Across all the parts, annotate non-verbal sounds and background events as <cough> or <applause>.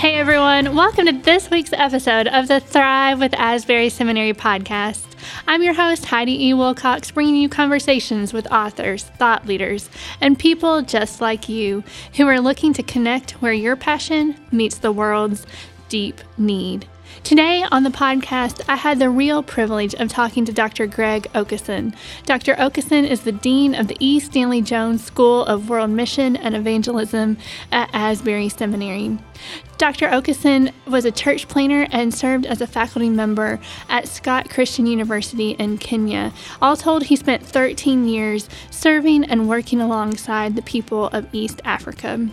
Hey everyone, welcome to this week's episode of the Thrive with Asbury Seminary podcast. I'm your host, Heidi E. Wilcox, bringing you conversations with authors, thought leaders, and people just like you who are looking to connect where your passion meets the world's deep need. Today on the podcast, I had the real privilege of talking to Dr. Greg Okesson. Dr. Okesson is the Dean of the E. Stanley Jones School of World Mission and Evangelism at Asbury Seminary. Dr. Okesson was a church planter and served as a faculty member at Scott Christian University in Kenya. All told, he spent 13 years serving and working alongside the people of East Africa.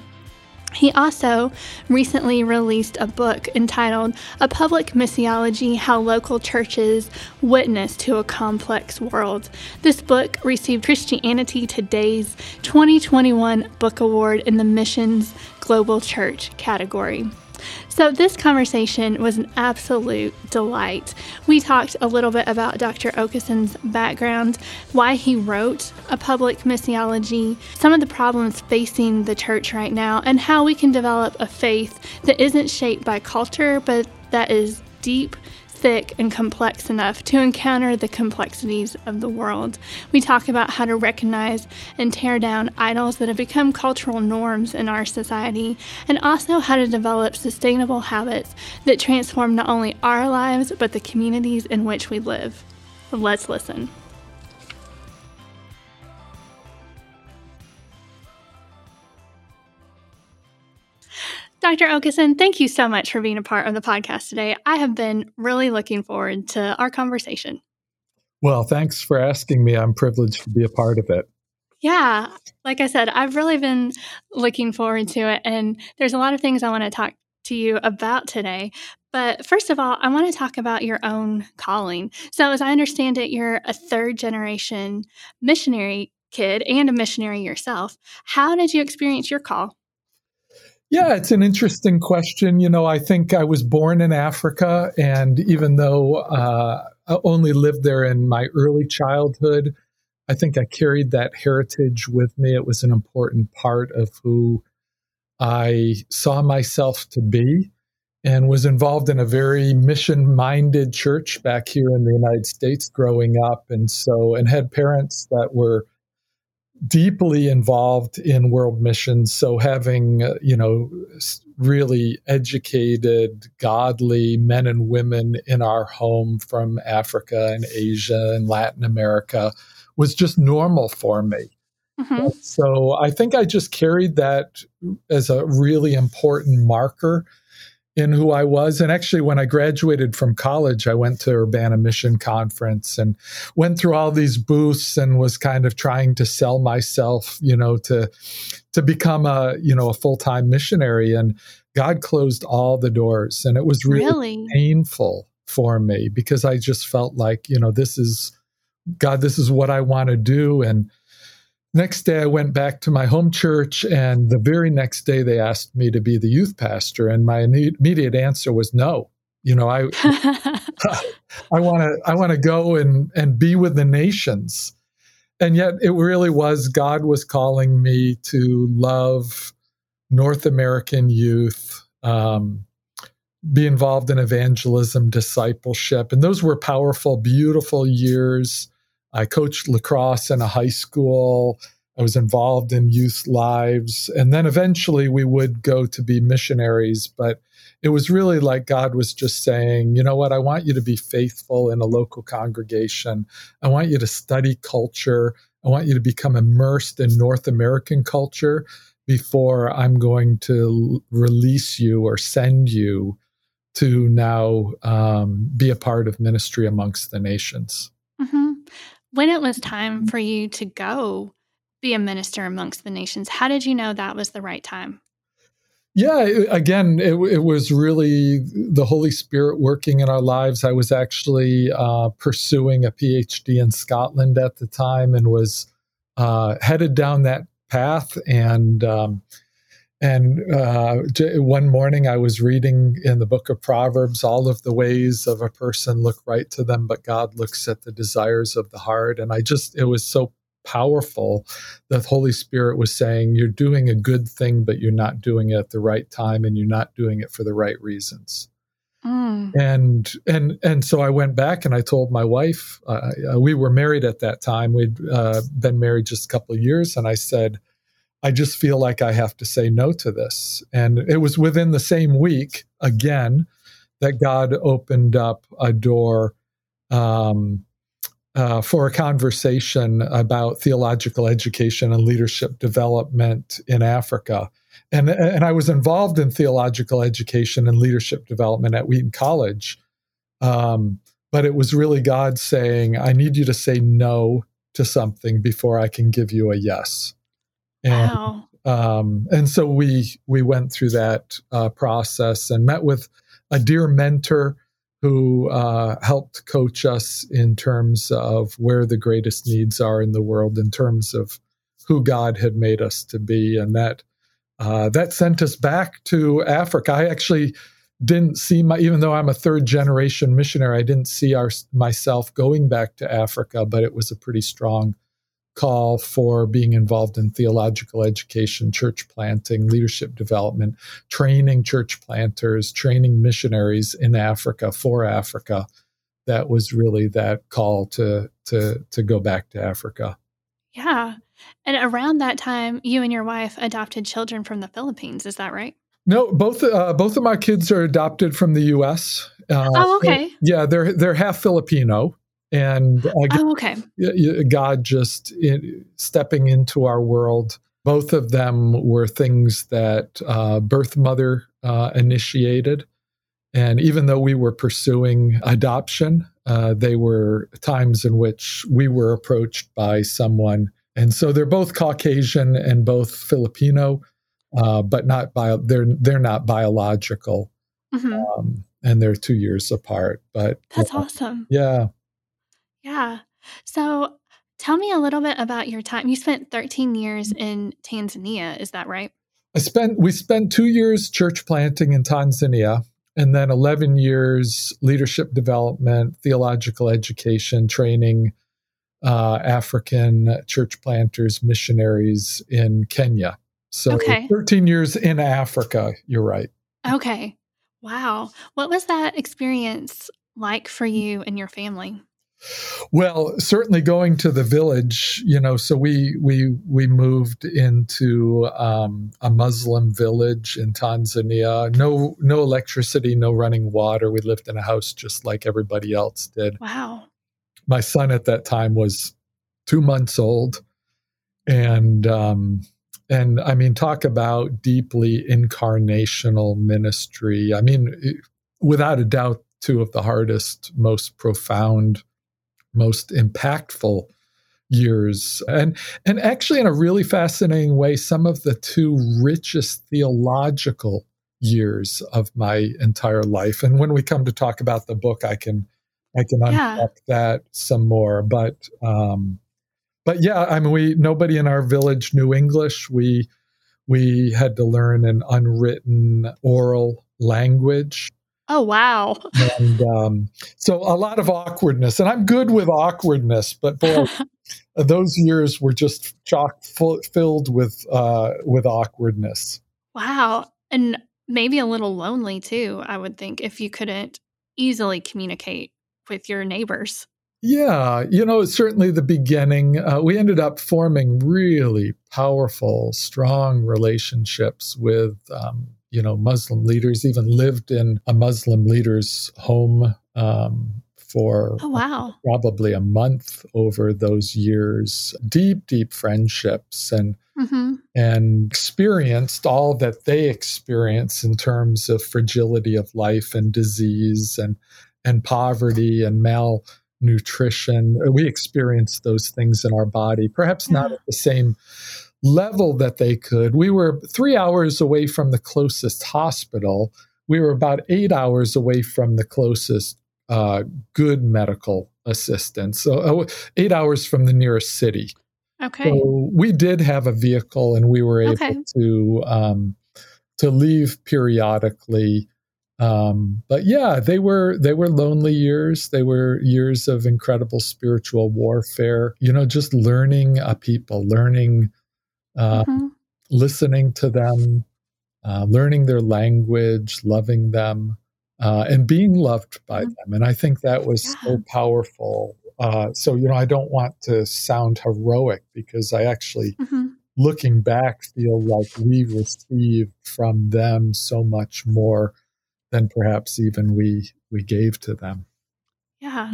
He also recently released a book entitled A Public Missiology How Local Churches Witness to a Complex World. This book received Christianity Today's 2021 Book Award in the Missions Global Church category. So, this conversation was an absolute delight. We talked a little bit about Dr. Okesson's background, why he wrote a public missiology, some of the problems facing the church right now, and how we can develop a faith that isn't shaped by culture, but that is deep thick and complex enough to encounter the complexities of the world. We talk about how to recognize and tear down idols that have become cultural norms in our society, and also how to develop sustainable habits that transform not only our lives but the communities in which we live. Let's listen. Dr. Okesson, thank you so much for being a part of the podcast today. I have been really looking forward to our conversation. Well, thanks for asking me. I'm privileged to be a part of it. Yeah, like I said, I've really been looking forward to it. And there's a lot of things I want to talk to you about today. But first of all, I want to talk about your own calling. So, as I understand it, you're a third generation missionary kid and a missionary yourself. How did you experience your call? Yeah, it's an interesting question. You know, I think I was born in Africa, and even though uh, I only lived there in my early childhood, I think I carried that heritage with me. It was an important part of who I saw myself to be and was involved in a very mission minded church back here in the United States growing up. And so, and had parents that were deeply involved in world missions. So having, uh, you know, really educated, godly men and women in our home from Africa and Asia and Latin America was just normal for me. Mm-hmm. So I think I just carried that as a really important marker in who I was. And actually, when I graduated from college, I went to Urbana Mission Conference and went through all these booths and was kind of trying to sell myself, you know, to to become a you know a full time missionary. And God closed all the doors, and it was really, really painful for me because I just felt like you know this is God, this is what I want to do, and Next day, I went back to my home church, and the very next day, they asked me to be the youth pastor. And my immediate answer was no. You know, I <laughs> <laughs> I want to I want to go and and be with the nations. And yet, it really was God was calling me to love North American youth, um, be involved in evangelism, discipleship, and those were powerful, beautiful years I coached lacrosse in a high school. I was involved in youth lives. And then eventually we would go to be missionaries. But it was really like God was just saying, you know what? I want you to be faithful in a local congregation. I want you to study culture. I want you to become immersed in North American culture before I'm going to release you or send you to now um, be a part of ministry amongst the nations. Mm-hmm when it was time for you to go be a minister amongst the nations, how did you know that was the right time? Yeah, again, it, it, was really the Holy Spirit working in our lives. I was actually uh, pursuing a PhD in Scotland at the time and was uh, headed down that path. And um, and uh, one morning I was reading in the book of Proverbs all of the ways of a person look right to them, but God looks at the desires of the heart. And I just, it was so powerful. That the Holy Spirit was saying, You're doing a good thing, but you're not doing it at the right time and you're not doing it for the right reasons. Mm. And and and so I went back and I told my wife. Uh, uh, we were married at that time. We'd uh, been married just a couple of years, and I said, "I just feel like I have to say no to this." And it was within the same week again that God opened up a door um, uh, for a conversation about theological education and leadership development in Africa. And, and I was involved in theological education and leadership development at Wheaton College. Um, but it was really God saying, I need you to say no to something before I can give you a yes. And, wow. Um, and so we we went through that uh, process and met with a dear mentor who uh, helped coach us in terms of where the greatest needs are in the world, in terms of who God had made us to be, and that uh, that sent us back to Africa. I actually didn't see my, even though I'm a third generation missionary, I didn't see our, myself going back to Africa, but it was a pretty strong call for being involved in theological education, church planting, leadership development, training church planters, training missionaries in Africa for Africa. That was really that call to to to go back to Africa. Yeah. And around that time, you and your wife adopted children from the Philippines. Is that right? No, both uh, both of my kids are adopted from the U.S. Uh, oh, okay. yeah, they're they're half Filipino, and uh, oh, okay. God just in, stepping into our world. Both of them were things that uh, birth mother uh, initiated, and even though we were pursuing adoption, uh, they were times in which we were approached by someone, and so they're both Caucasian and both Filipino, uh, but not bio. They're they're not biological. Mm-hmm. Um, and they're two years apart. But that's awesome. Yeah. Yeah. So tell me a little bit about your time. You spent 13 years in Tanzania, is that right? I spent we spent 2 years church planting in Tanzania and then 11 years leadership development, theological education, training uh, African church planters, missionaries in Kenya. So okay. 13 years in Africa, you're right. Okay. Wow. What was that experience like for you and your family? Well, certainly going to the village, you know. So we we we moved into um, a Muslim village in Tanzania. No no electricity, no running water. We lived in a house just like everybody else did. Wow. My son at that time was two months old, and um, and I mean, talk about deeply incarnational ministry. I mean, without a doubt, two of the hardest, most profound most impactful years. And and actually in a really fascinating way some of the two richest theological years of my entire life. And when we come to talk about the book i can i can yeah. unpack that some more. But um but yeah i mean we nobody in our village knew english. We we had to learn an unwritten oral language Oh, wow. <laughs> and um, so a lot of awkwardness. And I'm good with awkwardness, but boy, <laughs> those years were just chock full, filled with, uh, with awkwardness. Wow. And maybe a little lonely too, I would think, if you couldn't easily communicate with your neighbors. Yeah, you know, certainly the beginning, uh, we ended up forming really powerful, strong relationships with um, you know, Muslim leaders, even lived in a Muslim leader's home um, for oh, wow. probably a month over those years. Deep, deep friendships and mm-hmm. and experienced all that they experience in terms of fragility of life and disease and and poverty and malnutrition. We experience those things in our body, perhaps yeah. not at the same level that they could. We were three hours away from the closest hospital. We were about eight hours away from the closest uh, good medical assistance. So uh, eight hours from the nearest city. Okay. So we did have a vehicle, and we were able okay. to um, to leave periodically Um, but yeah, they were they were lonely years. They were years of incredible spiritual warfare. You know, just learning a people, learning, uh, mm-hmm. listening to them, uh, learning their language, loving them, uh, and being loved by mm-hmm. them. And I think that was yeah. so powerful. Uh, so you know, I don't want to sound heroic because I actually. Mm-hmm looking back feel like we received from them so much more than perhaps even we we gave to them. Yeah.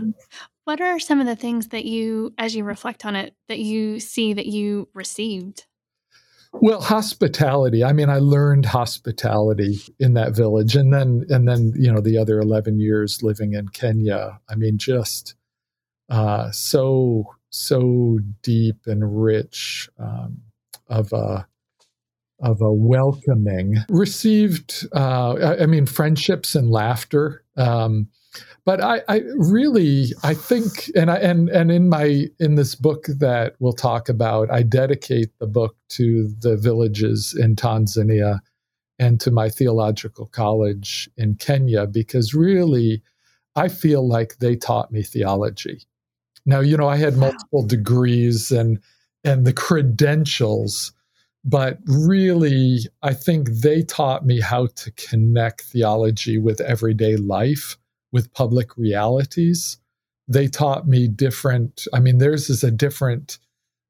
What are some of the things that you as you reflect on it that you see that you received? Well, hospitality. I mean, I learned hospitality in that village and then and then, you know, the other 11 years living in Kenya. I mean, just uh so so deep and rich um of a of a welcoming received uh, I, mean friendships and laughter um, but I, I, really I think and I and and in my in this book that we'll talk about I dedicate the book to the villages in Tanzania and to my theological college in Kenya because really I feel like they taught me theology. Now you know I had multiple degrees and and the credentials but really, I think they taught me how to connect theology with everyday life, with public realities. They taught me different, I mean, theirs is a different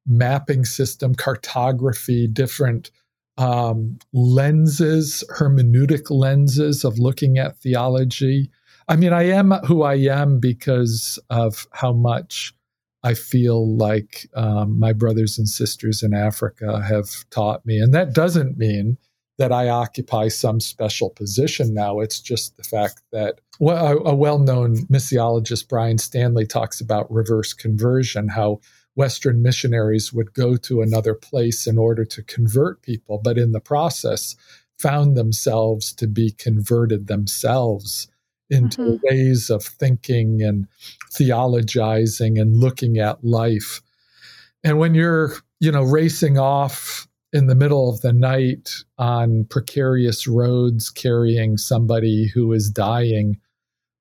mapping system, cartography, different um, lenses, hermeneutic lenses of looking at theology. I mean, I am who I am because of how much I feel like um, my brothers and sisters in Africa have taught me. And that doesn't mean that I occupy some special position now. It's just the fact that well, a, a well known missiologist, Brian Stanley, talks about reverse conversion, how Western missionaries would go to another place in order to convert people, but in the process found themselves to be converted themselves into mm-hmm. ways of thinking and theologizing and looking at life. And when you're, you know, racing off in the middle of the night on precarious roads carrying somebody who is dying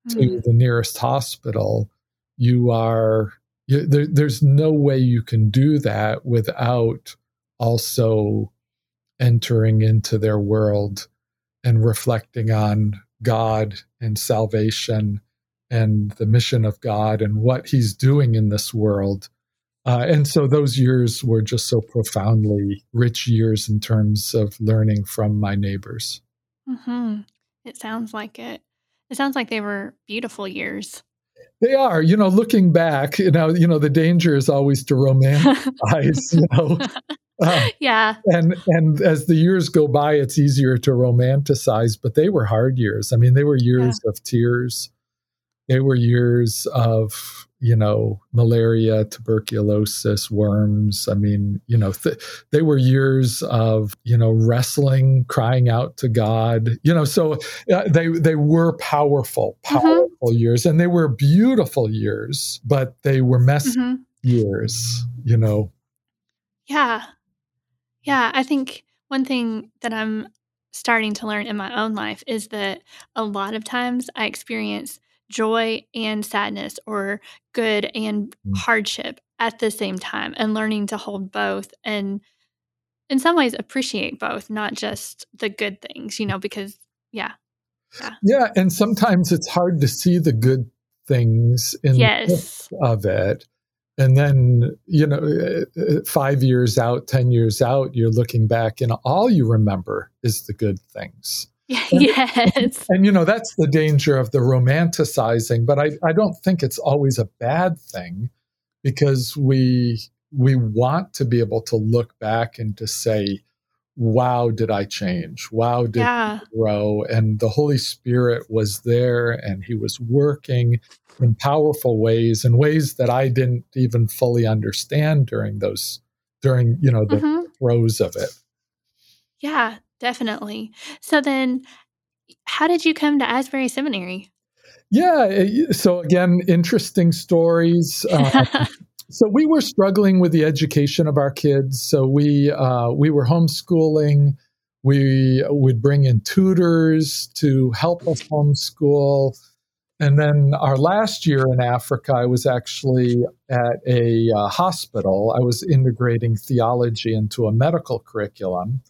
mm-hmm. to the nearest hospital, you are you, there, there's no way you can do that without also entering into their world and reflecting on God and salvation and the mission of God and what He's doing in this world. Uh, and so those years were just so profoundly rich years in terms of learning from my neighbors. Mm-hmm. It sounds like it. It sounds like they were beautiful years. They are, you know, looking back, you know, you know, the danger is always to romanticize, you know, <laughs> uh, yeah. And and as the years go by, it's easier to romanticize, but they were hard years. I mean, they were years yeah. of tears. They were years of, you know, malaria, tuberculosis, worms. I mean, you know, th- they were years of, you know, wrestling, crying out to God. You know, so uh, they they were powerful, mm-hmm. powerful mm-hmm. years, and they were beautiful years, but they were messy mm-hmm. years. You know. Yeah, yeah, I think one thing that I'm starting to learn in my own life is that a lot of times I experience joy and sadness or good and mm. hardship at the same time and learning to hold both and in some ways appreciate both not just the good things you know because yeah yeah yeah and sometimes it's hard to see the good things in yes. of it and then you know uh, uh, five years out ten years out you're looking back and all you remember is the good things <laughs> and, yes and, you know that's the danger of the romanticizing but I, I don't think it's always a bad thing because we we want to be able to look back and to say wow did i change wow did yeah. I grow and the holy spirit was there and he was working in powerful ways in ways that I didn't even fully understand during those during you know the mm-hmm. throes of it. Yeah, definitely. So then how did you come to Asbury Seminary? Yeah, eh, so again, interesting stories. Uh, <laughs> so we were struggling with the education of our kids. So we uh, we were homeschooling. We would bring in tutors to help us homeschool. And then our last year in Africa, I was actually at a uh, hospital. I was integrating theology into a medical curriculum.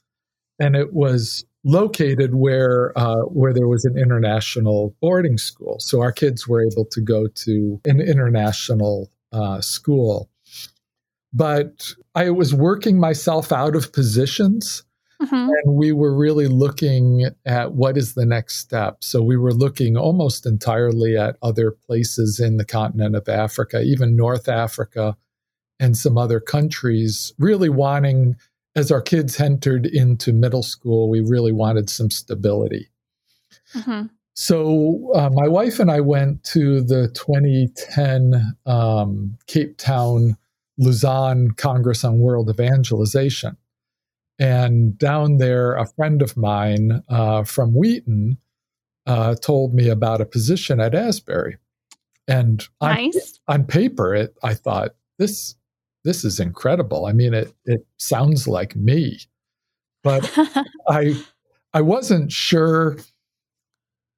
And it was located where uh, where there was an international boarding school. So our kids were able to go to an international uh, school. But I was working myself out of positions. Mm-hmm. And we were really looking at what is the next step. So we were looking almost entirely at other places in the continent of Africa, even North Africa and some other countries, really wanting as our kids entered into middle school, we really wanted some stability. Mm-hmm. So uh, my wife and I went to the 2010 um, Cape Town Lausanne Congress on World Evangelization. And down there, a friend of mine uh, from Wheaton uh, told me about a position at Asbury. And nice. on, on paper, it, I thought, this this is incredible. I mean, it it sounds like me, but <laughs> I I wasn't sure.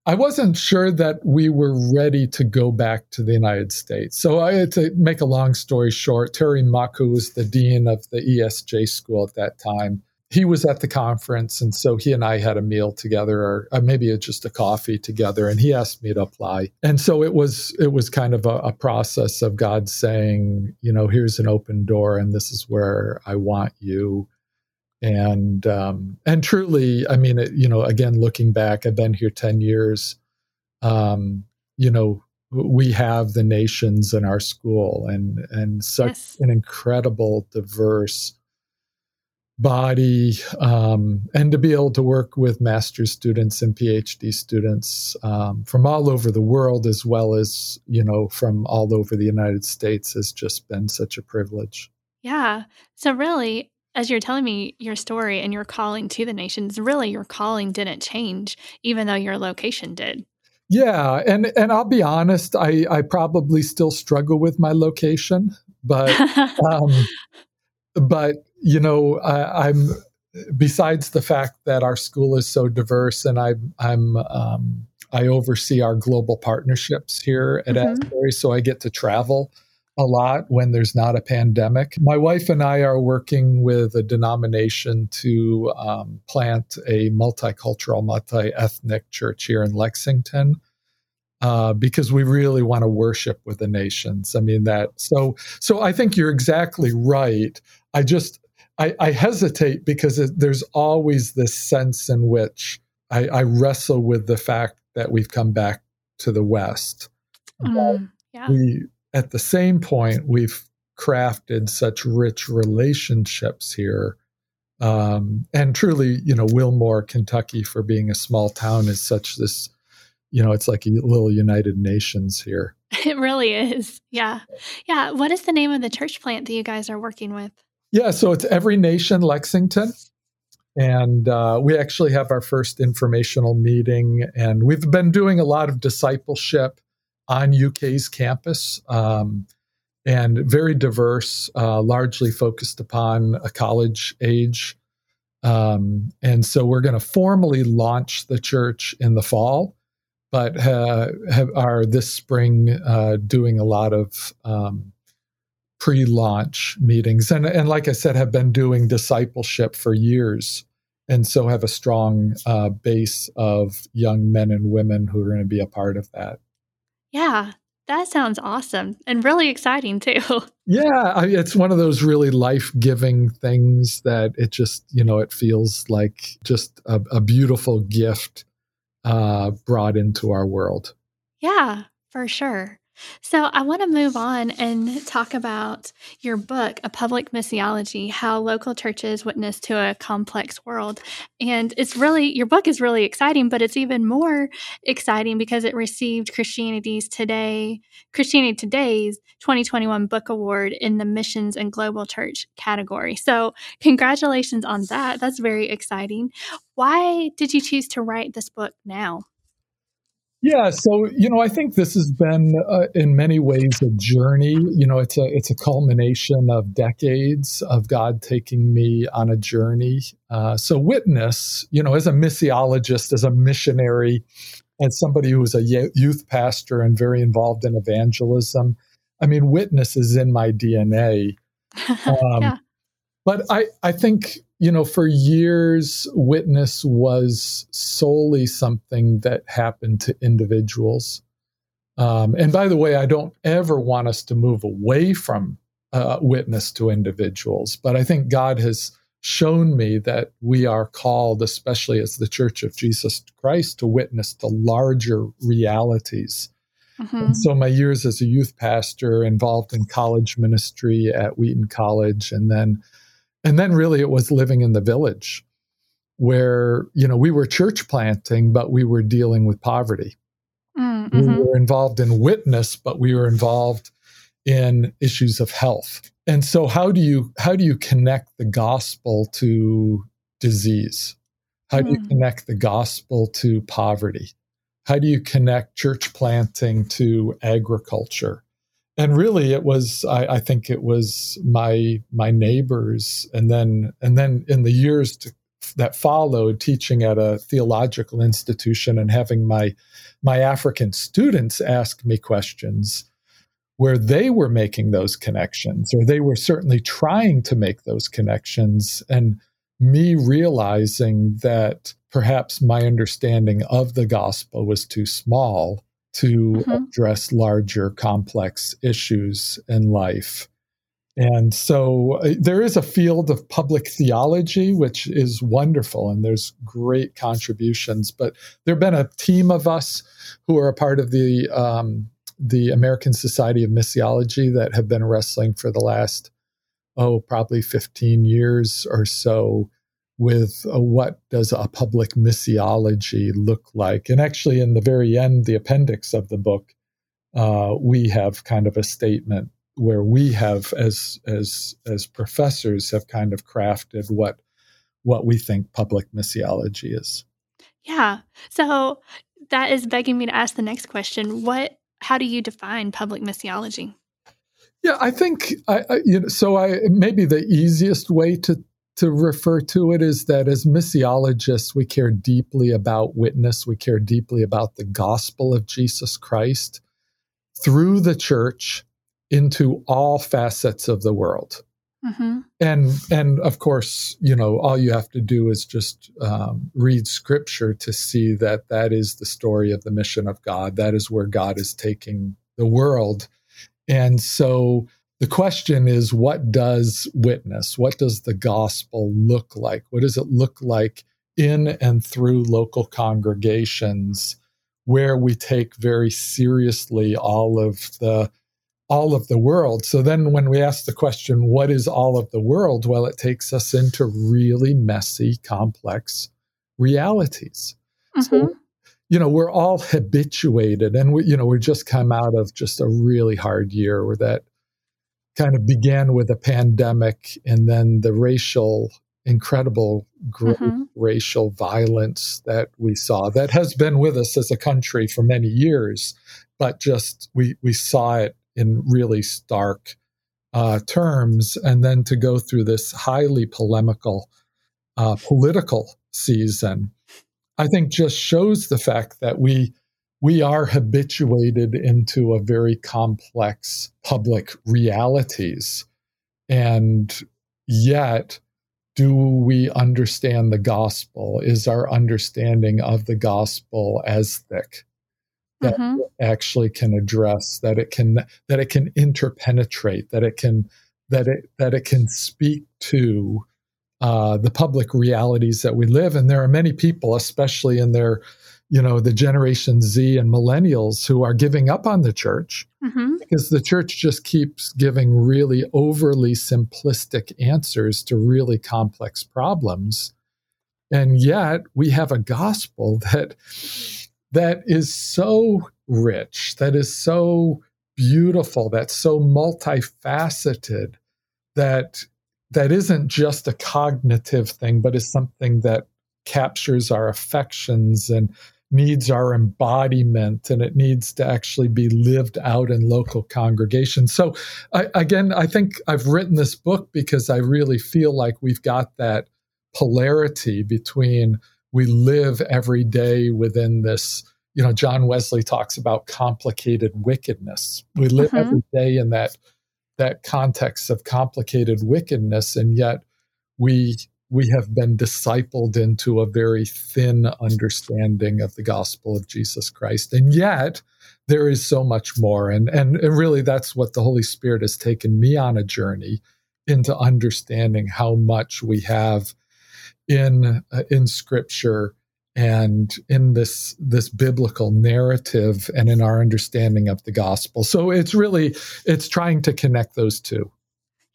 I wasn't sure that we were ready to go back to the United States. So I to make a long story short. Terry who was the dean of the ESJ school at that time, he was at the conference, and so he and I had a meal together, or, uh, maybe just a coffee together. And he asked me to apply, and so it was it was kind of a, a, process of God saying, you know, here's an open door, and this is where I want you. And um, and truly, I mean, it, you know, again, looking back, I've been here ten years. Um, you know, we have the nations in our school, and and such yes. an incredible, diverse body um, and to be able to work with master's students and phd students um, from all over the world as well as you know from all over the united states has just been such a privilege. Yeah. So really as you're telling me your story and your calling to the nations really your calling didn't change even though your location did. Yeah and and i'll be honest i i probably still struggle with my location but <laughs> um but you know, I, am besides the fact that our school is so diverse, and I, I'm um, I oversee our global partnerships here at mm-hmm. Asbury, so I get to travel a lot when there's not a pandemic. My wife and I are working with a denomination to um, plant a multicultural, multi ethnic church here in Lexington. Uh, because we really want to worship with the nations. I mean that. So, so I think you're exactly right. I just I, I hesitate because it, there's always this sense in which I, I, wrestle with the fact that we've come back to the West. Mm, yeah. We, at the same point, we've crafted such rich relationships here. Um, and truly, you know, Wilmore, Kentucky, for being a small town, is such this, you know, it's like a little United Nations here. <laughs> It really is. Yeah. Yeah. What is the name of the church plant that you guys are working with? Yeah, so it's Every Nation Lexington. And uh, we actually have our first informational meeting, and we've been doing a lot of discipleship on UK's campus um, and very diverse, uh, largely focused upon a college age. Um, and so we're going to formally launch the church in the fall, but uh, have, are this spring uh, doing a lot of um, pre-launch meetings. And and like i said have been doing discipleship for years. And so have a strong uh, base of young men and women who are going to be a part of that. Yeah that sounds awesome and really exciting too. <laughs> Yeah I, it's one of those really life-giving things that it just you know it feels like just a, a beautiful gift uh, brought into our world. Yeah for sure so, I want to move on and talk about your book, A Public Missiology How Local Churches Witness to a Complex World. And it's really, your book is really exciting, but it's even more exciting because it received Christianity's Today, Christianity Today's 2021 Book Award in the Missions and Global Church category. So, congratulations on that. That's very exciting. Why did you choose to write this book now? Yeah, so you know, I think this has been, uh, in many ways, a journey. You know, it's a it's a culmination of decades of God taking me on a journey. Uh, so, witness, you know, as a missiologist, as a missionary, as somebody who was a youth pastor and very involved in evangelism, I mean, witness is in my DNA. <laughs> Um, yeah. But I I think you know, for years, witness was solely something that happened to individuals. Um, and by the way, I don't ever want us to move away from uh, witness to individuals, but I think God has shown me that we are called, especially as the Church of Jesus Christ, to witness the larger realities. Mm-hmm. so, my years as a youth pastor, involved in college ministry at Wheaton College, and then and then really it was living in the village where, you know, we were church planting, but we were dealing with poverty. Mm-hmm. We were involved in witness, but we were involved in issues of health. And so how do you how do you connect the gospel to disease? How do you mm. connect the gospel to poverty? How do you connect church planting to agriculture? And really it was I, I, think it was my my neighbors. And then and then in the years to, that followed teaching at a theological institution and having my my african students ask me questions where they were making those connections or they were certainly trying to make those connections and me realizing that perhaps my understanding of the gospel was too small to mm-hmm. address larger complex issues in life. And so uh, there is a field of public theology, which is wonderful, and there's great contributions. But there have been a team of us who are a part of the um, the American Society of Missiology that have been wrestling for the last oh probably 15 years or so with uh, what does a public missiology look like. And actually, in the very end, the appendix of the book, uh, we have kind of a statement where we have, as as as professors, have kind of crafted what what we think public missiology is. Yeah. So that is begging me to ask the next question. What? How do you define public missiology? Yeah, I think I, I you know. So I maybe the easiest way to to refer to it is that as missiologists, we care deeply about witness. We care deeply about the gospel of Jesus Christ through the church into all facets of the world. Mm-hmm. And and of course, you know, all you have to do is just um, read Scripture to see that that is the story of the mission of God. That is where God is taking the world. And so the question is what does witness, what does the gospel look like? What does it look like in and through local congregations where we take very seriously all of the all of the world. So then when we ask the question, what is all of the world? Well, it takes us into really messy, complex realities. Mm-hmm. So, you know, we're all habituated and we, you know, we just come out of just a really hard year where that kind of began with a pandemic and then the racial incredible mm-hmm. racial violence that we saw that has been with us as a country for many years but just we we saw it in really stark uh, terms and then to go through this highly polemical uh, political season i think just shows the fact that we we are habituated into a very complex public realities. And yet, do we understand the gospel? Is our understanding of the gospel as thick that mm-hmm. actually can address that it can that it can interpenetrate that it can that it that it can speak to uh, the public realities that we live and there are many people especially in their you know the generation z and millennials who are giving up on the church mm-hmm. because the church just keeps giving really overly simplistic answers to really complex problems and yet we have a gospel <laughs> that that is so rich that is so beautiful that's so multifaceted that that isn't just a cognitive thing but is something that captures our affections and needs our embodiment and it needs to actually be lived out in local congregations. So, I, again, I think I've written this book because I really feel like we've got that polarity between we live every day within this. You know, John Wesley talks about complicated wickedness. We live mm-hmm. every day in that that context of complicated wickedness, and yet we we have been discipled into a very thin understanding of the gospel of Jesus Christ. And yet, there is so much more. And, and, and really, that's what the Holy Spirit has taken me on a journey into understanding how much we have in, uh, in Scripture and in this this biblical narrative and in our understanding of the gospel so it's really it's trying to connect those two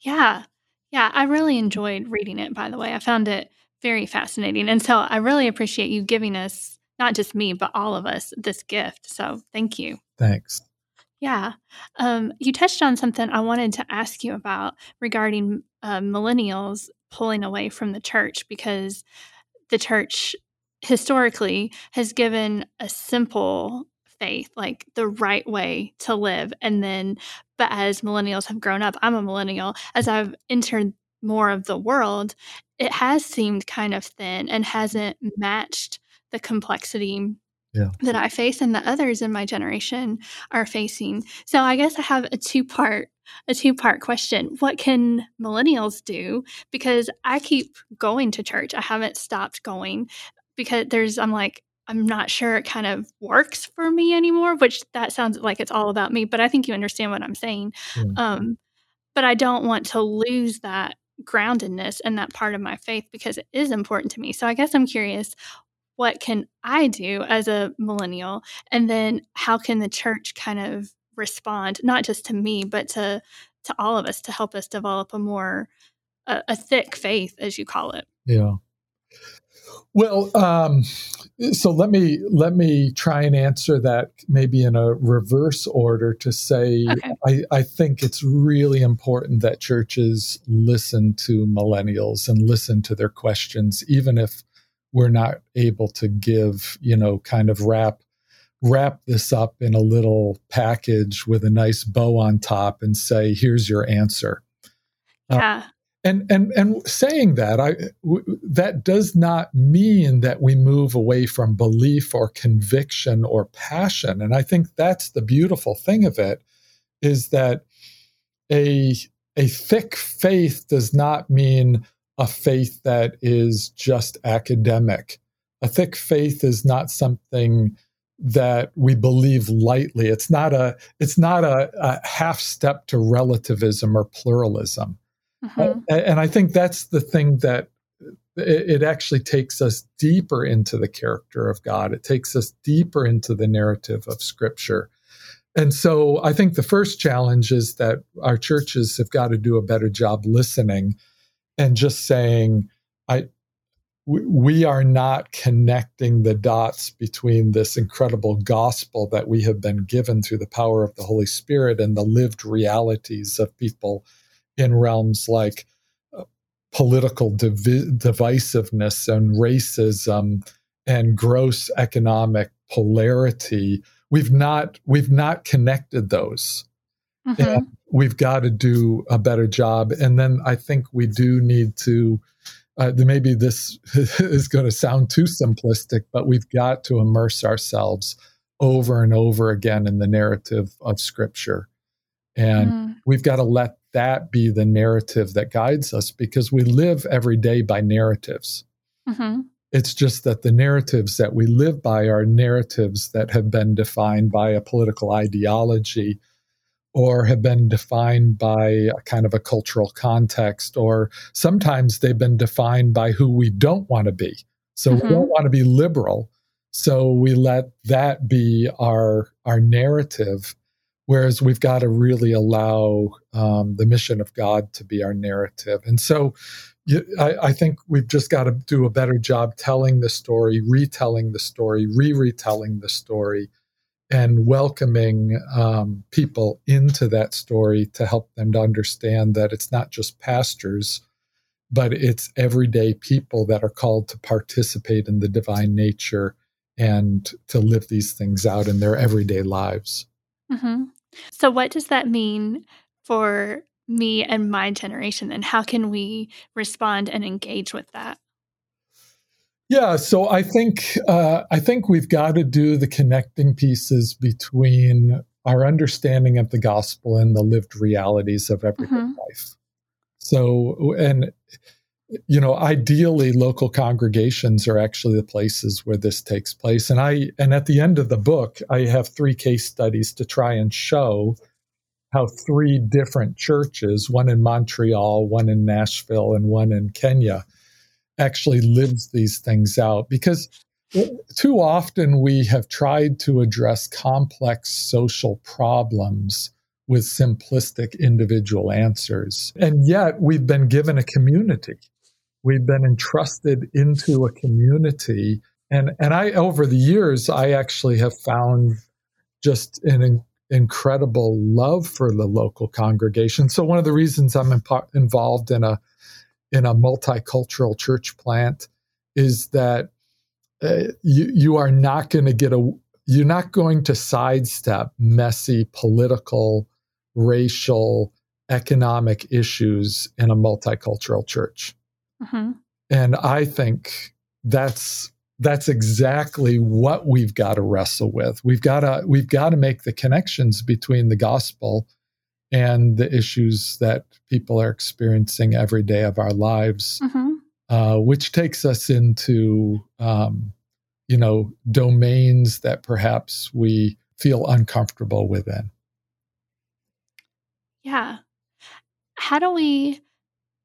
yeah yeah, I really enjoyed reading it, by the way. I found it very fascinating. And so I really appreciate you giving us, not just me, but all of us, this gift. So thank you. Thanks. Yeah. Um, you touched on something I wanted to ask you about regarding uh, millennials pulling away from the church because the church historically has given a simple faith, like the right way to live. And then, but as millennials have grown up, I'm a millennial, as I've entered more of the world, it has seemed kind of thin and hasn't matched the complexity yeah. that I face and that others in my generation are facing. So I guess I have a two part a two part question. What can millennials do? Because I keep going to church. I haven't stopped going because there's I'm like I'm not sure it kind of works for me anymore, which that sounds like it's all about me, but I think you understand what I'm saying. Mm. Um, but I don't want to lose that groundedness and that part of my faith because it is important to me. So I guess I'm curious what can I do as a millennial? And then how can the church kind of respond, not just to me, but to to all of us to help us develop a more a, a thick faith, as you call it. Yeah. Well, um, so let me let me try and answer that maybe in a reverse order to say okay. I, I think it's really important that churches listen to millennials and listen to their questions, even if we're not able to give, you know, kind of wrap wrap this up in a little package with a nice bow on top and say, here's your answer. Uh, yeah. And and and saying that i w- that does not mean that we move away from belief or conviction or passion. And i think that's the beautiful thing of it is that a a thick faith does not mean a faith that is just academic. A thick faith is not something that we believe lightly. It's not a it's not a, a half step to relativism or pluralism Mm-hmm. and I think that's the thing that it, actually takes us deeper into the character of God. It takes us deeper into the narrative of Scripture. And so I think the first challenge is that our churches have got to do a better job listening and just saying, I, we are not connecting the dots between this incredible gospel that we have been given through the power of the Holy Spirit and the lived realities of people in realms like uh, political divi- divisiveness and racism and gross economic polarity we've not we've not connected those mm-hmm. and we've got to do a better job and then i think we do need to uh, maybe this <laughs> is going to sound too simplistic but we've got to immerse ourselves over and over again in the narrative of scripture and mm. we've got to let that be the narrative that guides us because we live every day by narratives. Mm-hmm. It's just that the narratives that we live by are narratives that have been defined by a political ideology or have been defined by a kind of a cultural context, or sometimes they've been defined by who we don't want to be. So mm-hmm. we don't want to be liberal. So we let that be our, our narrative Whereas we've got to really allow um, the mission of God to be our narrative. And so you, I, I, think we've just got to do a better job telling the story, retelling the story, re retelling the story, and welcoming um, people into that story to help them to understand that it's not just pastors, but it's everyday people that are called to participate in the divine nature and to live these things out in their everyday lives. Mm-hmm. So, what does that mean for me and my generation? And how can we respond and engage with that? Yeah, so I think uh, I think we've got to do the connecting pieces between our understanding of the gospel and the lived realities of everyday mm-hmm. life. So, and you know, ideally, local congregations are actually the places where this takes place. And I, and at the end of the book, I have three case studies to try and show how three different churches, one in Montreal, one in Nashville, and one in Kenya, actually lives these things out because too often we have tried to address complex social problems with simplistic individual answers. And yet we've been given a community. We've been entrusted into a community. And, and I, over the years, I actually have found just an in, incredible love for the local congregation. So one of the reasons I'm involved in a in a multicultural church plant is that uh, you you are not going to get a you're not going to sidestep messy political, racial, economic issues in a multicultural church. Mm-hmm. And I think that's that's exactly what we've got to wrestle with. We've got to we've got to make the connections between the gospel and the issues that people are experiencing every day of our lives, mm-hmm. uh, which takes us into, um, you know, domains that perhaps we feel uncomfortable within. Yeah. How do we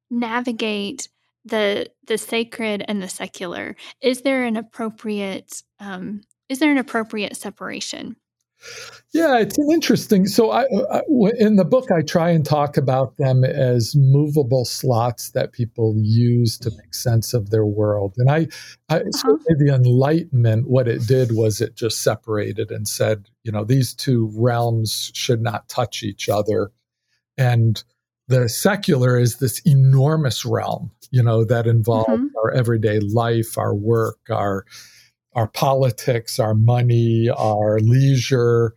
navigate the the sacred and the secular? Is there an appropriate um, is there an appropriate separation? Yeah, it's an interesting. So, I, I, in the book, I try and talk about them as movable slots that people use to make sense of their world. And I, I uh-huh. so the Enlightenment, what it did was it just separated and said, you know, these two realms should not touch each other. And the secular is this enormous realm, you know, that involves mm-hmm. our everyday life, our work, our our politics, our money, our leisure.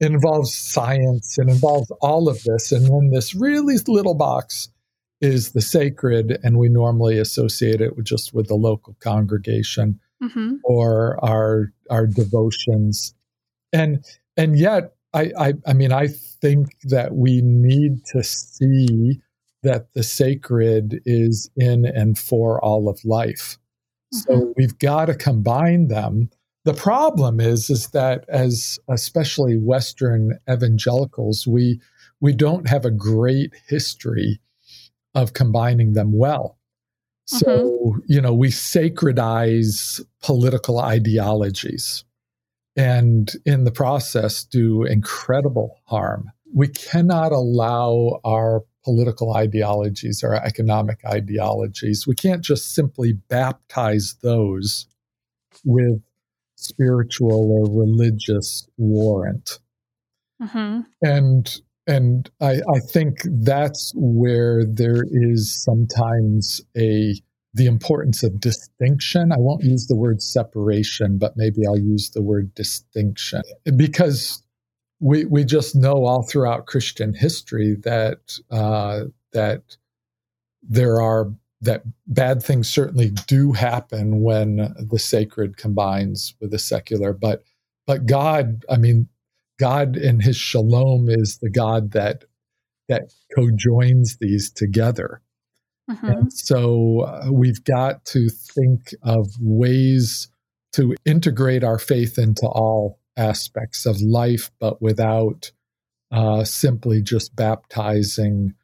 It involves science. It involves all of this. And then this really little box is the sacred, and we normally associate it with just with the local congregation mm-hmm. or our our devotions. And and yet, I, I I mean, I think that we need to see that the sacred is in and for all of life. Mm-hmm. So we've got to combine them. The problem is, is that as especially Western evangelicals, we we don't have a great history of combining them well. So, mm-hmm. you know, we sacredize political ideologies and in the process do incredible harm. We cannot allow our political ideologies or economic ideologies. We can't just simply baptize those with spiritual or religious warrant. Mm-hmm. And and I, I think that's where there is sometimes a the importance of distinction. I won't use the word separation, but maybe I'll use the word distinction because we we just know all throughout Christian history that uh, that there are that bad things certainly do happen when the sacred combines with the secular, but but God, I mean, God in His shalom is the God that that co-joins these together. Mm-hmm. So uh, we've got to think of ways to integrate our faith into all aspects of life, but without uh, simply just baptizing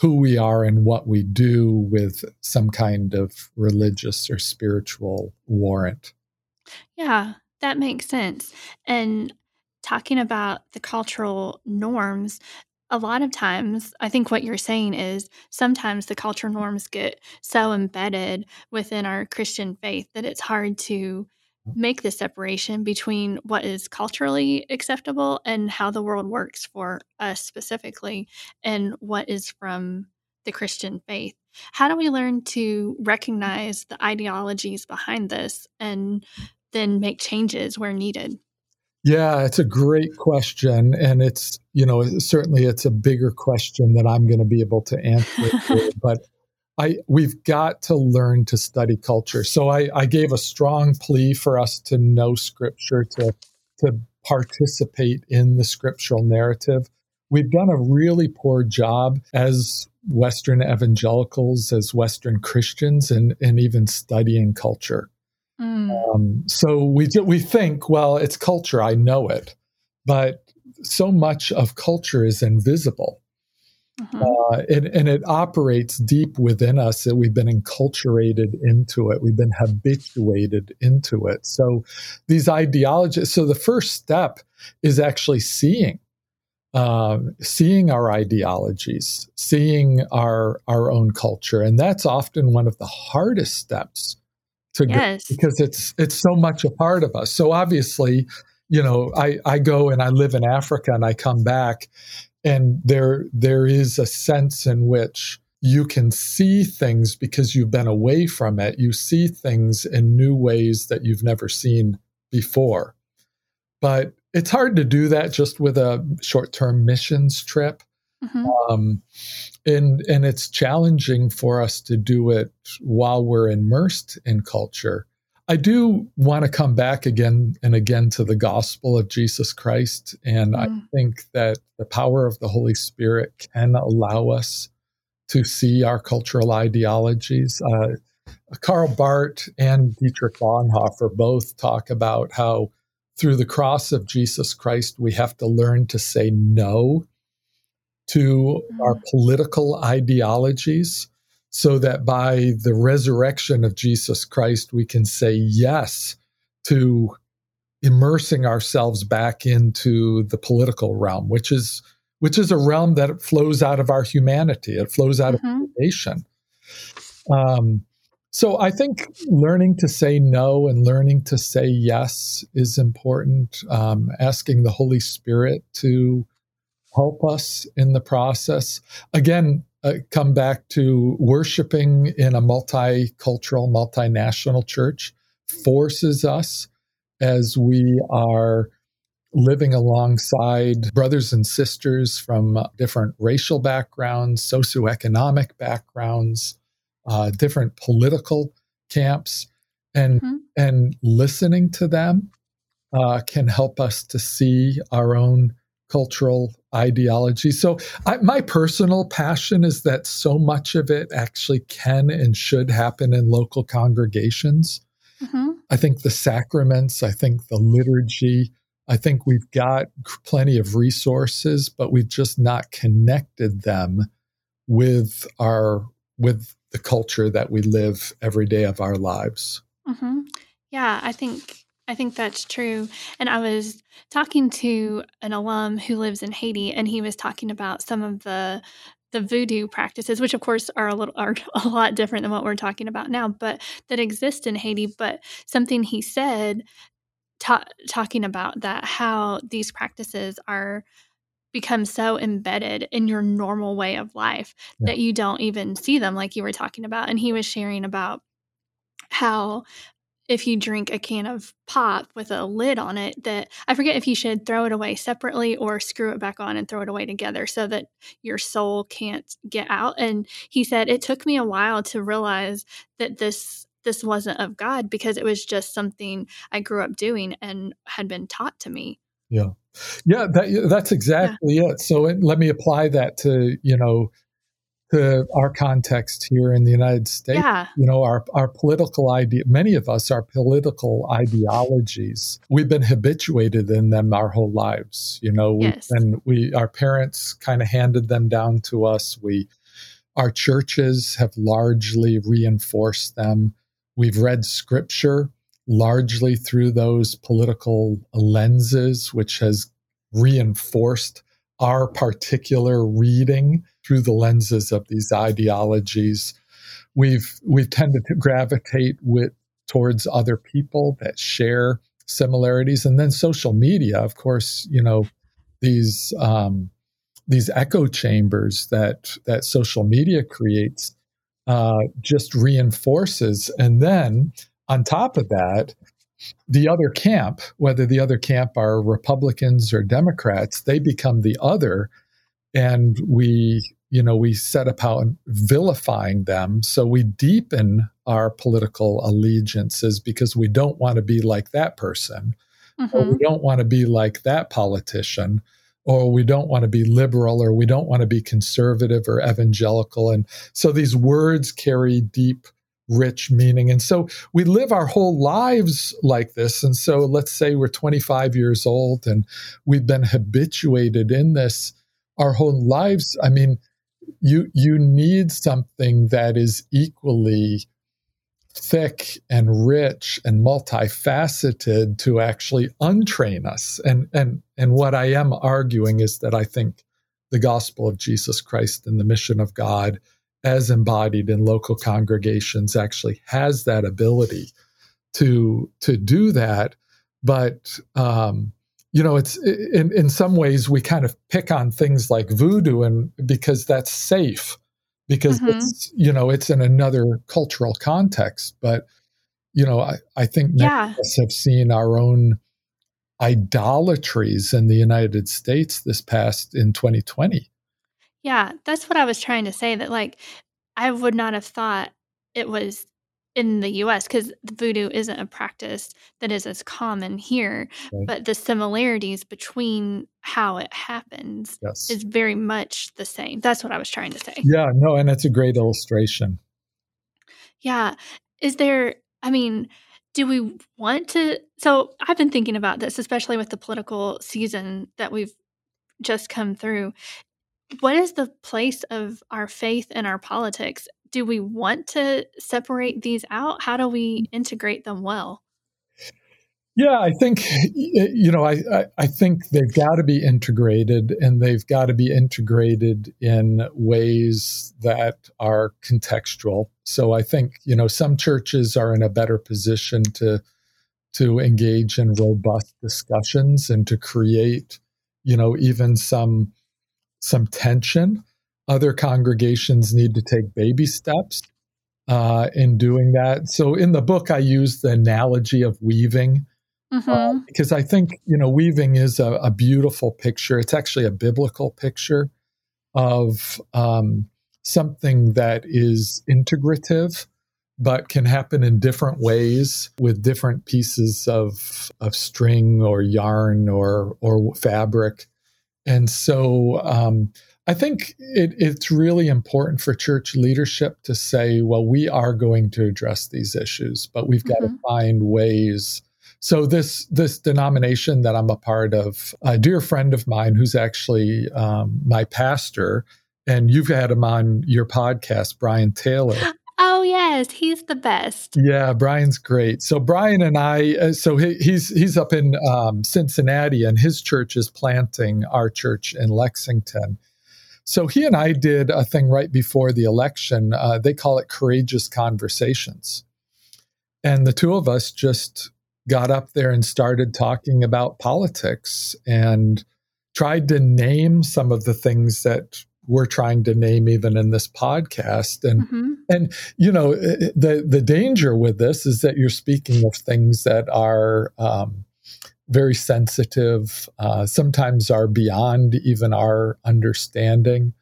who we are and what we do with some kind of religious or spiritual warrant. Yeah, that makes sense. And talking about the cultural norms, a lot of times, I think what you're saying is sometimes the cultural norms get so embedded within our Christian faith that it's hard to make the separation between what is culturally acceptable and how the world works for us specifically and what is from the Christian faith. How do we learn to recognize the ideologies behind this and then make changes where needed? Yeah, it's a great question. And it's, you know, certainly it's a bigger question that I'm going to be able to answer. <laughs> but I we've got to learn to study culture. So I, I gave a strong plea for us to know scripture, to to participate in the scriptural narrative. We've done a really poor job as Western evangelicals, as Western Christians, and, and even studying culture. Mm. Um, so we we think, well, it's culture. I know it, but so much of culture is invisible. Mm-hmm. Uh, and, and, it operates deep within us that we've been enculturated into it. We've been habituated into it. So these ideologies, so the first step is actually seeing, uh, seeing our ideologies, seeing our, our own culture. And that's often one of the hardest steps to yes. go because it's, it's so much a part of us. So obviously, you know, I, I go and I live in Africa and I come back and there there is a sense in which you can see things because you've been away from it you see things in new ways that you've never seen before but it's hard to do that just with a short-term missions trip mm-hmm. um, and and it's challenging for us to do it while we're immersed in culture I do want to come back again and again to the gospel of Jesus Christ. And mm. I think that the power of the Holy Spirit can allow us to see our cultural ideologies. Uh, Karl Barth and Dietrich Bonhoeffer both talk about how through the cross of Jesus Christ, we have to learn to say no to our political ideologies so that by the resurrection of Jesus Christ, we can say yes to immersing ourselves back into the political realm, which is which is a realm that flows out of our humanity. It flows out mm-hmm. of creation. Um, so I think learning to say no and learning to say yes is important. Um, asking the Holy Spirit to help us in the process. Again, uh, come back to worshiping in a multicultural, multinational church forces us as we are living alongside brothers and sisters from different racial backgrounds, socioeconomic backgrounds, uh, different political camps, and mm-hmm. and listening to them uh, can help us to see our own cultural ideology. So, I, my personal passion is that so much of it actually can and should happen in local congregations. Mm-hmm. I think the sacraments, I think the liturgy, I think we've got plenty of resources, but we've just not connected them with our with the culture that we live every day of our lives. Mm-hmm. Yeah, I think I think that's true. And I was talking to an alum who lives in Haiti, and he was talking about some of the the voodoo practices, which of course are a little are <laughs> a lot different than what we're talking about now, but that exist in Haiti. But something he said, ta- talking about that, how these practices are become so embedded in your normal way of life yeah. that you don't even see them, like you were talking about. And he was sharing about how if you drink a can of pop with a lid on it that I forget if you should throw it away separately or screw it back on and throw it away together so that your soul can't get out and he said it took me a while to realize that this this wasn't of God because it was just something I grew up doing and had been taught to me. Yeah. Yeah, that, that's exactly yeah. it. So it, let me apply that to, you know, to our context here in the United States. Yeah. You know, our, our political idea, many of us, our political ideologies, we've been habituated in them our whole lives. You know, yes. and we, our parents kind of handed them down to us. We, our churches have largely reinforced them. We've read scripture largely through those political lenses, which has reinforced our particular reading through the lenses of these ideologies. We've we've tended to gravitate with towards other people that share similarities, and then social media, of course, you know, these um, these echo chambers that that social media creates uh, just reinforces, and then on top of that, the other camp, whether the other camp are Republicans or Democrats, they become the other, and we you know we set about vilifying them. So we deepen our political allegiances because we don't want to be like that person, mm-hmm. or we don't want to be like that politician or we don't want to be liberal or we don't want to be conservative or evangelical and so these words carry deep rich meaning. And so we live our whole lives like this. And so let's say we're 25 years old and we've been habituated in this our whole lives. I mean, you you need something that is equally thick and rich and multifaceted to actually untrain us. And and and what I am arguing is that I think the gospel of Jesus Christ and the mission of God as embodied in local congregations actually has that ability to to do that but um, you know it's in in some ways we kind of pick on things like voodoo and because that's safe because mm-hmm. it's you know it's in another cultural context but you know i, I think many yeah. of us have seen our own idolatries in the united states this past in 2020 yeah, that's what I was trying to say that like I would not have thought it was in the US cuz voodoo isn't a practice that is as common here, right. but the similarities between how it happens yes. is very much the same. That's what I was trying to say. Yeah, no, and it's a great illustration. Yeah. Is there I mean, do we want to so I've been thinking about this especially with the political season that we've just come through what is the place of our faith and our politics? Do we want to separate these out? How do we mm. integrate them well? Yeah, I think you know, I, I, I think they've got to be integrated, and they've got to be integrated in ways that are contextual. So I think you know some churches are in a better position to to engage in robust discussions and to create you know even some some tension. Other congregations need to take baby steps uh, in doing that. So in the book, I use the analogy of weaving. Mm-hmm. Uh, because I think you know weaving is a, a, beautiful picture. It's actually a biblical picture of um, something that is integrative, but can happen in different ways with different pieces of of string or yarn or or fabric. And so um, I think it, it's really important for church leadership to say, well, we are going to address these issues, but we've got mm-hmm. to find ways. So this this denomination that I'm a part of, a dear friend of mine who's actually um, my pastor, and you've had him on your podcast, Brian Taylor. <gasps> Oh yes, he's the best. Yeah, Brian's great. So Brian and I, uh, so he, he's he's up in um, Cincinnati, and his church is planting our church in Lexington. So he and I did a thing right before the election. Uh, they call it courageous conversations, and the two of us just got up there and started talking about politics and tried to name some of the things that we're trying to name even in this podcast and mm-hmm. and you know the the danger with this is that you're speaking of things that are um, very sensitive. Uh, sometimes are beyond even our understanding.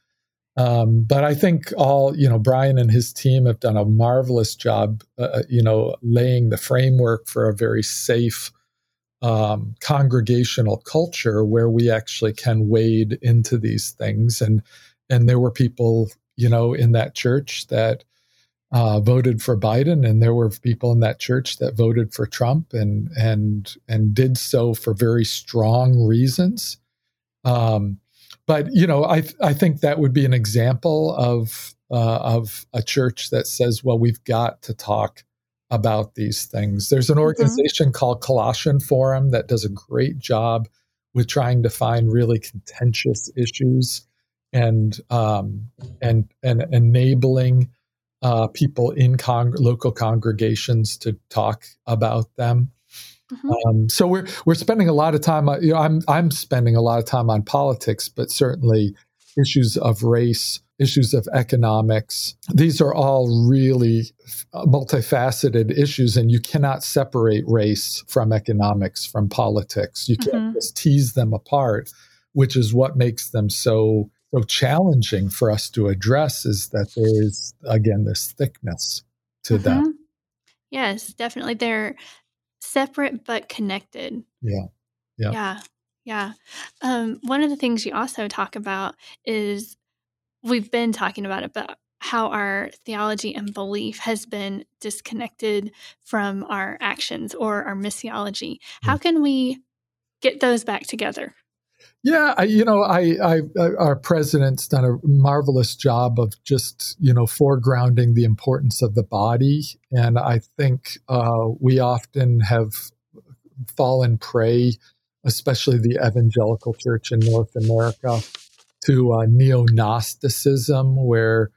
Um, but I think all you know, Brian and his team have done a marvelous job, uh, uh you know, laying the framework for a very safe um, congregational culture where we actually can wade into these things. And and there were people, you know, in that church that uh, voted for Biden, and there were people in that church that voted for Trump, and and and did so for very strong reasons. Um, but you know, I I think that would be an example of uh, of a church that says, well, we've got to talk about these things. There's an mm-hmm. organization mm-hmm. called Colossian Forum that does a great job with trying to find really contentious issues and um, and and enabling uh, people in con- local congregations to talk about them. Mm-hmm. Um, so we're we're spending a lot of time. You know, I'm I'm spending a lot of time on politics, but certainly issues of race, issues of economics. These are all really multifaceted issues, and you cannot separate race from economics, from politics. You can't mm-hmm. just tease them apart, which is what makes them so so challenging for us to address. Is that there is again this thickness to mm-hmm. them. Yes, definitely. They're separate but connected. Yeah. Yeah. Yeah. Yeah. Um, one of the things you also talk about is we've been talking about it, but how our theology and belief has been disconnected from our actions or our missiology. How can we get those back together? Yeah, I, you know, I, I, our president's done a marvelous job of just you know foregrounding the importance of the body, and I think uh, we often have fallen prey, especially the evangelical church in North America, to uh, neo Gnosticism, where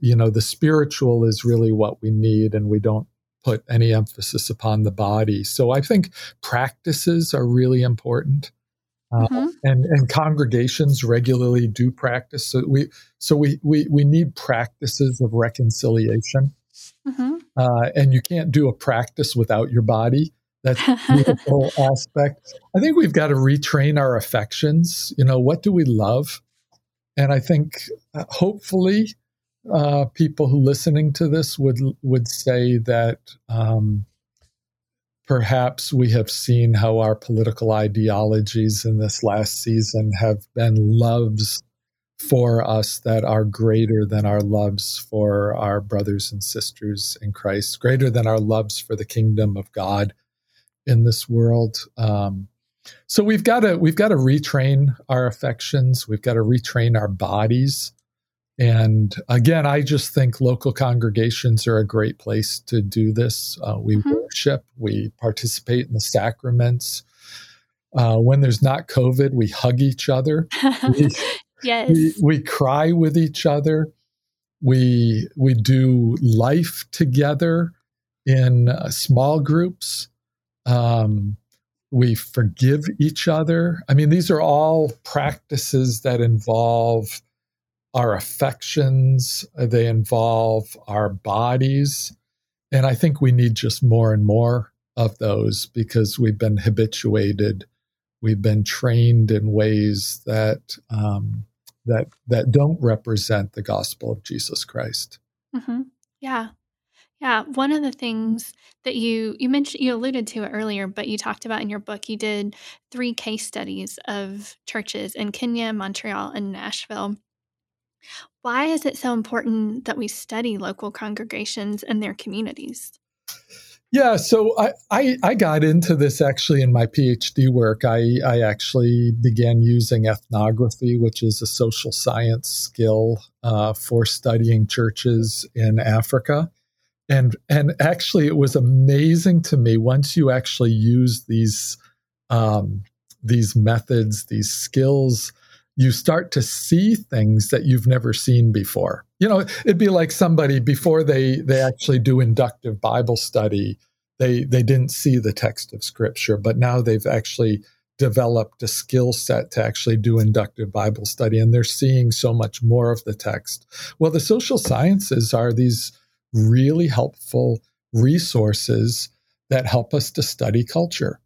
you know the spiritual is really what we need, and we don't put any emphasis upon the body. So I think practices are really important. Uh, mm-hmm. and and congregations regularly do practice. So we so we we we need practices of reconciliation, mm-hmm. uh, and you can't do a practice without your body. That's <laughs> the whole aspect. I think we've got to retrain our affections. You know, what do we love? And I think uh, hopefully uh, people who listening to this would would say that um, perhaps we have seen how our political ideologies in this last season have been loves for us that are greater than our loves for our brothers and sisters in Christ, greater than our loves for the kingdom of God in this world. Um, so we've got to we've got to retrain our affections. We've got to retrain our bodies and again, I just think local congregations are a great place to do this. Uh, we mm-hmm. worship, we participate in the sacraments. Uh, when there's not COVID, we hug each other. <laughs> We, yes. We, we, cry with each other. We, we do life together in uh, small groups. Um, we forgive each other. I mean, these are all practices that involve our affections, uh, they involve our bodies. And I think we need just more and more of those because we've been habituated, we've been trained in ways that um, that that don't represent the gospel of Jesus Christ. Mm-hmm. Yeah, yeah. One of the things that you you mentioned, you alluded to it earlier, but you talked about in your book, you did three case studies of churches in Kenya, Montreal, and Nashville. Why is it so important that we study local congregations and their communities? Yeah, so I, I, I, got into this actually in my PhD work. I, I actually began using ethnography, which is a social science skill uh, for studying churches in Africa. And, and actually, it was amazing to me once you actually use these, um, these methods, these skills you start to see things that you've never seen before. You know, it'd be like somebody before they they actually do inductive Bible study, they they didn't see the text of scripture, but now they've actually developed a skill set to actually do inductive Bible study and they're seeing so much more of the text. Well, the social sciences are these really helpful resources that help us to study culture.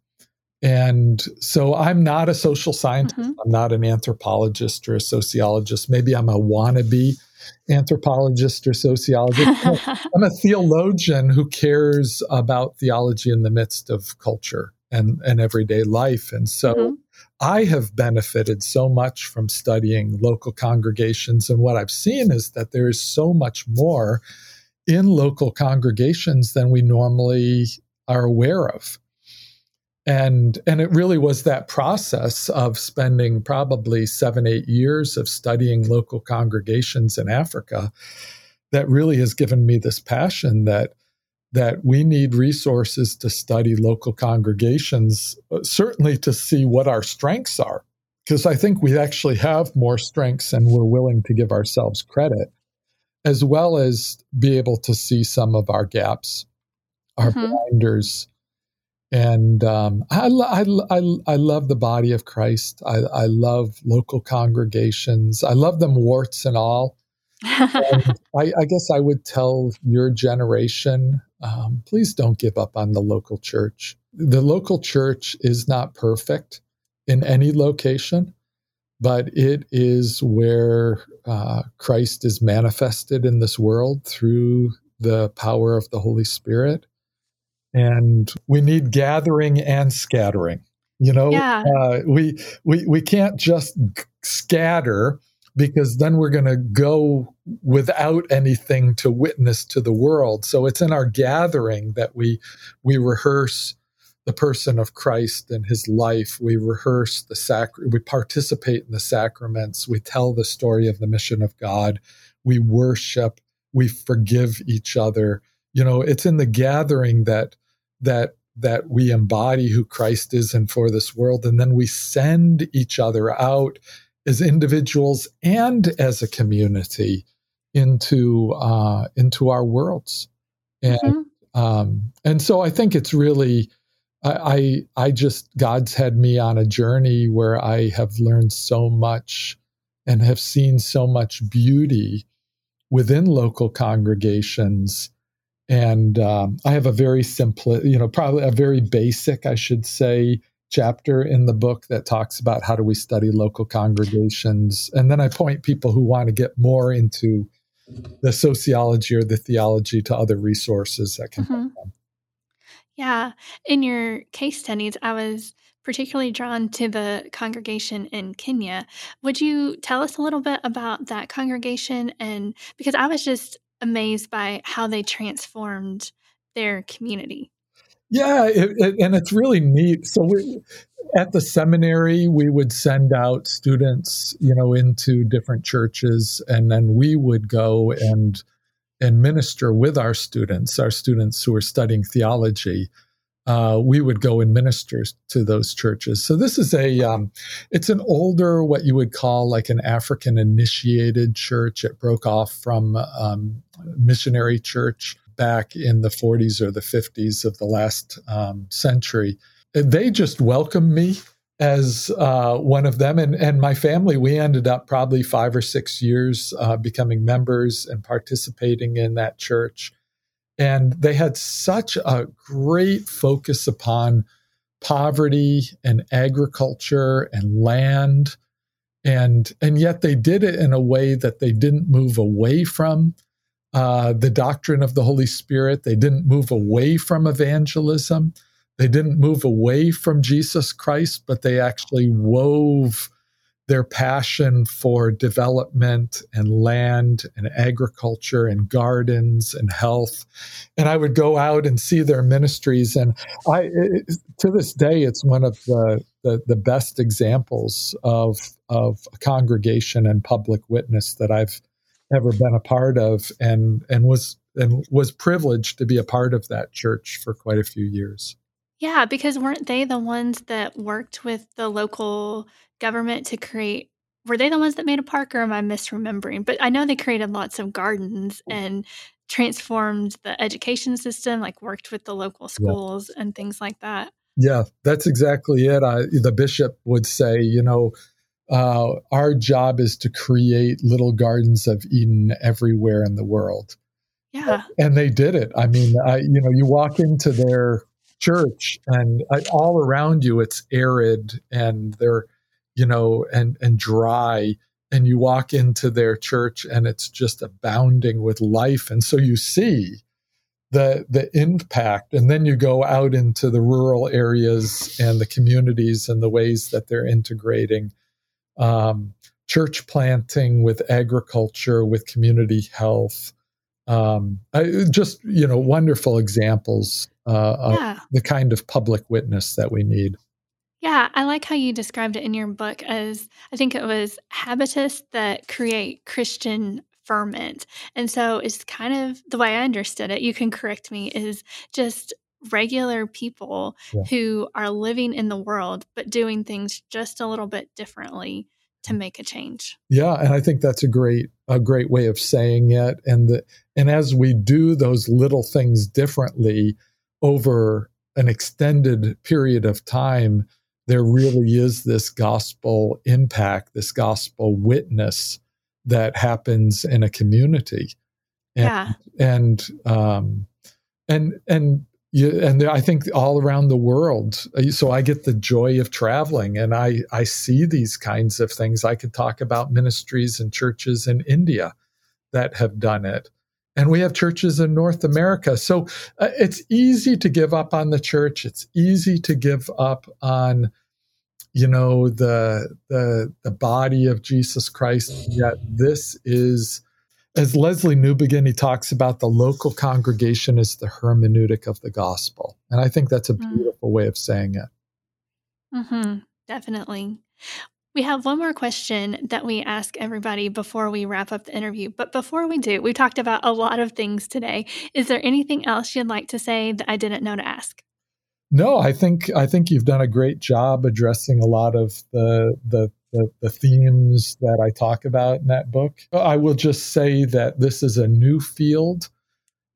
And so I'm not a social scientist. Mm-hmm. I'm not an anthropologist or a sociologist. Maybe I'm a wannabe anthropologist or sociologist. <laughs> I'm a theologian who cares about theology in the midst of culture and, and everyday life. And so mm-hmm. I have benefited so much from studying local congregations. And what I've seen is that there is so much more in local congregations than we normally are aware of and and it really was that process of spending probably seven eight years of studying local congregations in africa that really has given me this passion that that we need resources to study local congregations uh, certainly to see what our strengths are because i think we actually have more strengths and we're willing to give ourselves credit as well as be able to see some of our gaps our mm-hmm. blinders And um, I, I, I, I, love the body of Christ. I, I love local congregations. I love them warts and all. and <laughs> I, I, guess I would tell your generation um, please don't give up on the local church. The local church is not perfect in any location, but it is where uh, Christ is manifested in this world through the power of the Holy Spirit. And we need gathering and scattering. You know, yeah. uh, we, we, we can't just scatter because then we're going to go without anything to witness to the world. So it's in our gathering that we we rehearse the person of Christ and his life. We rehearse the sac we participate in the sacraments, we tell the story of the mission of God, we worship, we forgive each other. You know, it's in the gathering that that that we embody who Christ is and for this world and then we send each other out as individuals and as a community into uh, into our worlds and mm-hmm. um, and so I think it's really I, I I just God's had me on a journey where I have learned so much and have seen so much beauty within local congregations and um, I have a very simple, you know, probably a very basic, I should say, chapter in the book that talks about how do we study local congregations. And then I point people who want to get more into the sociology or the theology to other resources that can mm-hmm. help them. Yeah. In your case studies, I was particularly drawn to the congregation in Kenya. Would you tell us a little bit about that congregation? And because I was just amazed by how they transformed their community. Yeah, it, it, and it's really neat. So we, at the seminary, we would send out students, you know, into different churches, and then we would go and and minister with our students, our students who are studying theology. Uh, we would go and minister to those churches. So this is a, um, it's an older, what you would call like an African initiated church. It broke off from um, missionary church back in the 40s or the 50s of the last um, century. They just welcomed me as uh, one of them. And, and my family, we ended up probably five or six years uh, becoming members and participating in that church. And they had such a great focus upon poverty and agriculture and land. And, and yet they did it in a way that they didn't move away from uh, the doctrine of the Holy Spirit. They didn't move away from evangelism. They didn't move away from Jesus Christ, but they actually wove their passion for development and land and agriculture and gardens and health. And I would go out and see their ministries. And I, it, to this day, it's one of the, the, the best examples of, of congregation and public witness that I've ever been a part of and and was and was privileged to be a part of that church for quite a few years. Yeah, because weren't they the ones that worked with the local government to create were they the ones that made a park or am I misremembering? But I know they created lots of gardens and transformed the education system, like worked with the local schools yeah. and things like that. Yeah, that's exactly it. I, the bishop would say, you know, uh, our job is to create little gardens of Eden everywhere in the world. Yeah. And they did it. I mean, I, you know, you walk into their church and I, all around you it's arid and they're, you know, and and dry. And you walk into their church and it's just abounding with life. And so you see the the impact and then you go out into the rural areas and the communities and the ways that they're integrating um, church planting, with agriculture, with community health. Um, I, just you know, wonderful examples uh, yeah. of the kind of public witness that we need. Yeah, I like how you described it in your book as I think it was habitus that create Christian ferment. And so it's kind of the way I understood it, you can correct me, is just regular people yeah. who are living in the world but doing things just a little bit differently to make a change. Yeah, and I think that's a great a great way of saying it and the, and as we do those little things differently over an extended period of time, there really is this gospel impact, this gospel witness that happens in a community. And, yeah. And, um, and, and, you, and I think all around the world. Uh, so I get the joy of traveling and I, I see these kinds of things. I could talk about ministries and churches in India that have done it and we have churches in North America. So uh, it's easy to give up on the church. It's easy to give up on, you know, the the the body of Jesus Christ. Yet this is, as Lesslie Newbigin, he talks about the local congregation is the hermeneutic of the gospel, and I think that's a mm. beautiful mm. way of saying it. Mm-hmm, definitely. We have one more question that we ask everybody before we wrap up the interview. But before we do, we talked about a lot of things today. Is there anything else you'd like to say that I didn't know to ask? No, I think I think you've done a great job addressing a lot of the the the, the themes that I talk about in that book. I will just say that this is a new field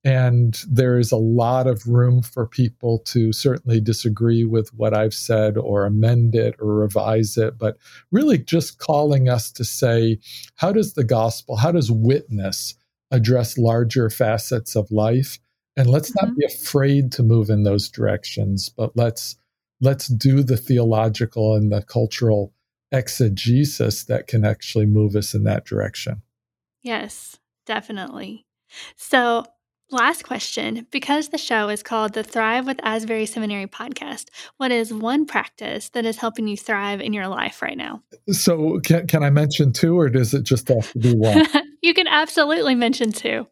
and there is a lot of room for people to certainly disagree with what I've said or amend it or revise it, but really just calling us to say, how does the gospel, how does witness address larger facets of life? And let's mm-hmm. not be afraid to move in those directions, but let's let's do the theological and the cultural exegesis that can actually move us in that direction. Yes, definitely. So Last question. Because the show is called the Thrive with Asbury Seminary podcast, what is one practice that is helping you thrive in your life right now? So, can, can I mention two, or does it just have to be one? <laughs> you can absolutely mention two.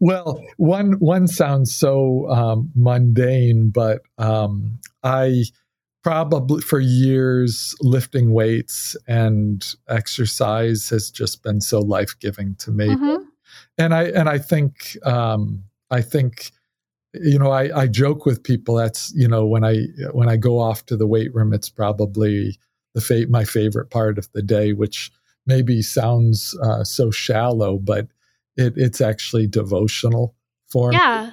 Well, one one sounds so um, mundane, but um, I probably for years lifting weights and exercise has just been so life giving to me. Mm-hmm. And I and I think um, I think you know I, I joke with people that's you know when I when I go off to the weight room it's probably the fa- my favorite part of the day which maybe sounds uh, so shallow but it, it's actually devotional for yeah. me.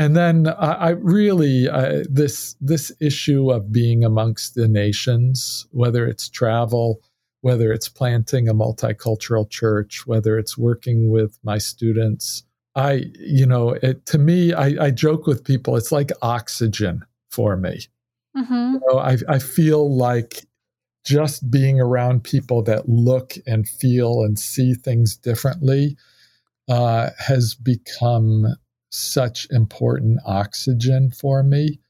And then I, I really uh, this this issue of being amongst the nations, whether it's travel, whether it's planting a multicultural church, whether it's working with my students, I, you know, it, to me, I, I, joke with people, it's like oxygen for me. Mm-hmm. You know, I, I feel like just being around people that look and feel and see things differently uh, has become such important oxygen for me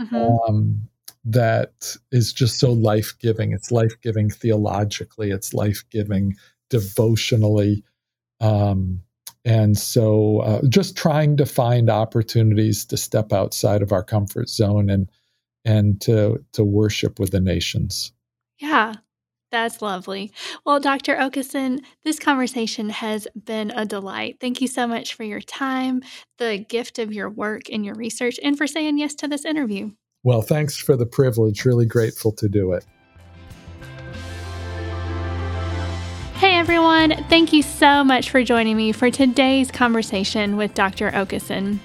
mm-hmm. um, that is just so life giving. It's life giving theologically, it's life giving devotionally. Um, and so uh, just trying to find opportunities to step outside of our comfort zone and and to to worship with the nations. Yeah. That's lovely. Well, Dr. Okesson, this conversation has been a delight. Thank you so much for your time, the gift of your work and your research, and for saying yes to this interview. Well, thanks for the privilege. Really grateful to do it. Hey, everyone. Thank you so much for joining me for today's conversation with Dr. Okesson.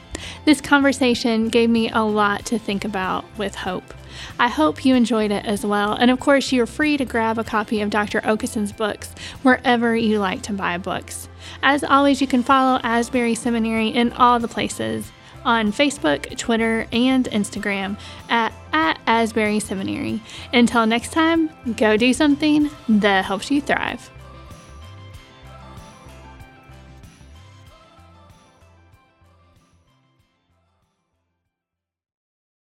This conversation gave me a lot to think about with hope. I hope you enjoyed it as well. And of course, you're free to grab a copy of Dr. Okesson's books wherever you like to buy books. As always, you can follow Asbury Seminary in all the places on Facebook, Twitter, and Instagram at, at Asbury Seminary. Until next time, go do something that helps you thrive.